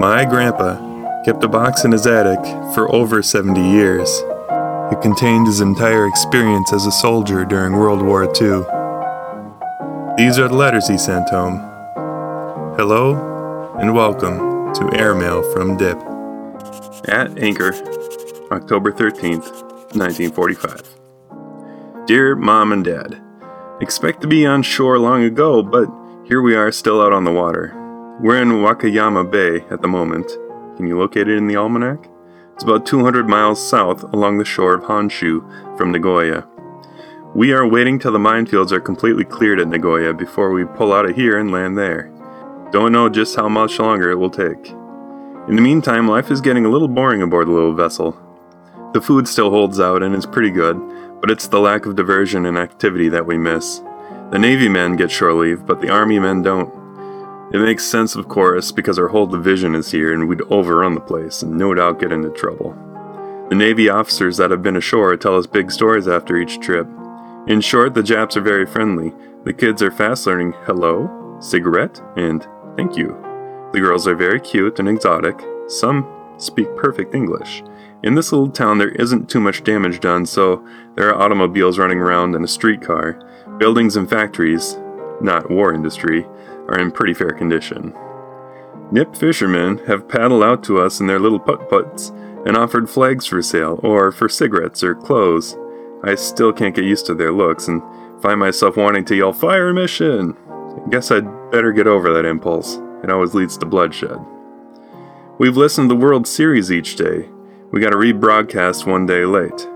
My grandpa kept a box in his attic for over 70 years. It contained his entire experience as a soldier during World War II. These are the letters he sent home. Hello and welcome to Airmail from Dip. At Anchor, October 13th, 1945. Dear Mom and Dad, Expect to be on shore long ago, but here we are still out on the water. We're in Wakayama Bay at the moment. Can you locate it in the almanac? It's about 200 miles south along the shore of Honshu from Nagoya. We are waiting till the minefields are completely cleared at Nagoya before we pull out of here and land there. Don't know just how much longer it will take. In the meantime, life is getting a little boring aboard the little vessel. The food still holds out and is pretty good, but it's the lack of diversion and activity that we miss. The Navy men get shore leave, but the Army men don't. It makes sense, of course, because our whole division is here and we'd overrun the place and no doubt get into trouble. The Navy officers that have been ashore tell us big stories after each trip. In short, the Japs are very friendly. The kids are fast learning hello, cigarette, and thank you. The girls are very cute and exotic. Some speak perfect English. In this little town, there isn't too much damage done, so there are automobiles running around and a streetcar. Buildings and factories, not war industry, are in pretty fair condition. Nip fishermen have paddled out to us in their little putt-putts and offered flags for sale or for cigarettes or clothes. I still can't get used to their looks and find myself wanting to yell fire mission. I guess I'd better get over that impulse. It always leads to bloodshed. We've listened to the World Series each day. We got a rebroadcast one day late.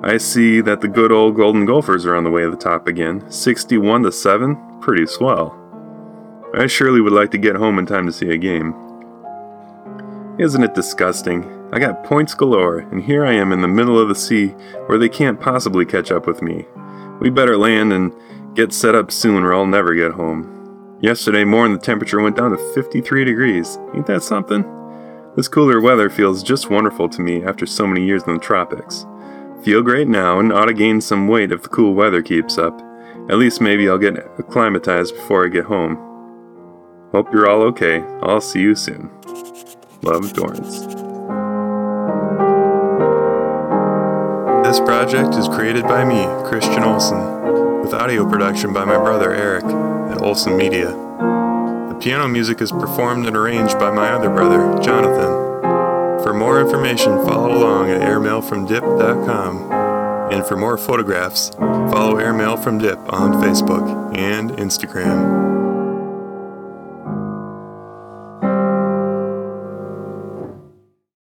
I see that the good old Golden Gophers are on the way to the top again. 61 to 7? Pretty swell. I surely would like to get home in time to see a game. Isn't it disgusting? I got points galore, and here I am in the middle of the sea where they can't possibly catch up with me. We better land and get set up soon or I'll never get home. Yesterday morning the temperature went down to 53 degrees. Ain't that something? This cooler weather feels just wonderful to me after so many years in the tropics. Feel great now and ought to gain some weight if the cool weather keeps up. At least maybe I'll get acclimatized before I get home. Hope you're all okay. I'll see you soon. Love, Dorrance. This project is created by me, Christian Olson, with audio production by my brother Eric at Olson Media. The piano music is performed and arranged by my other brother, Jonathan. For more information, follow along at airmailfromdip.com. And for more photographs, follow Airmail from Dip on Facebook and Instagram.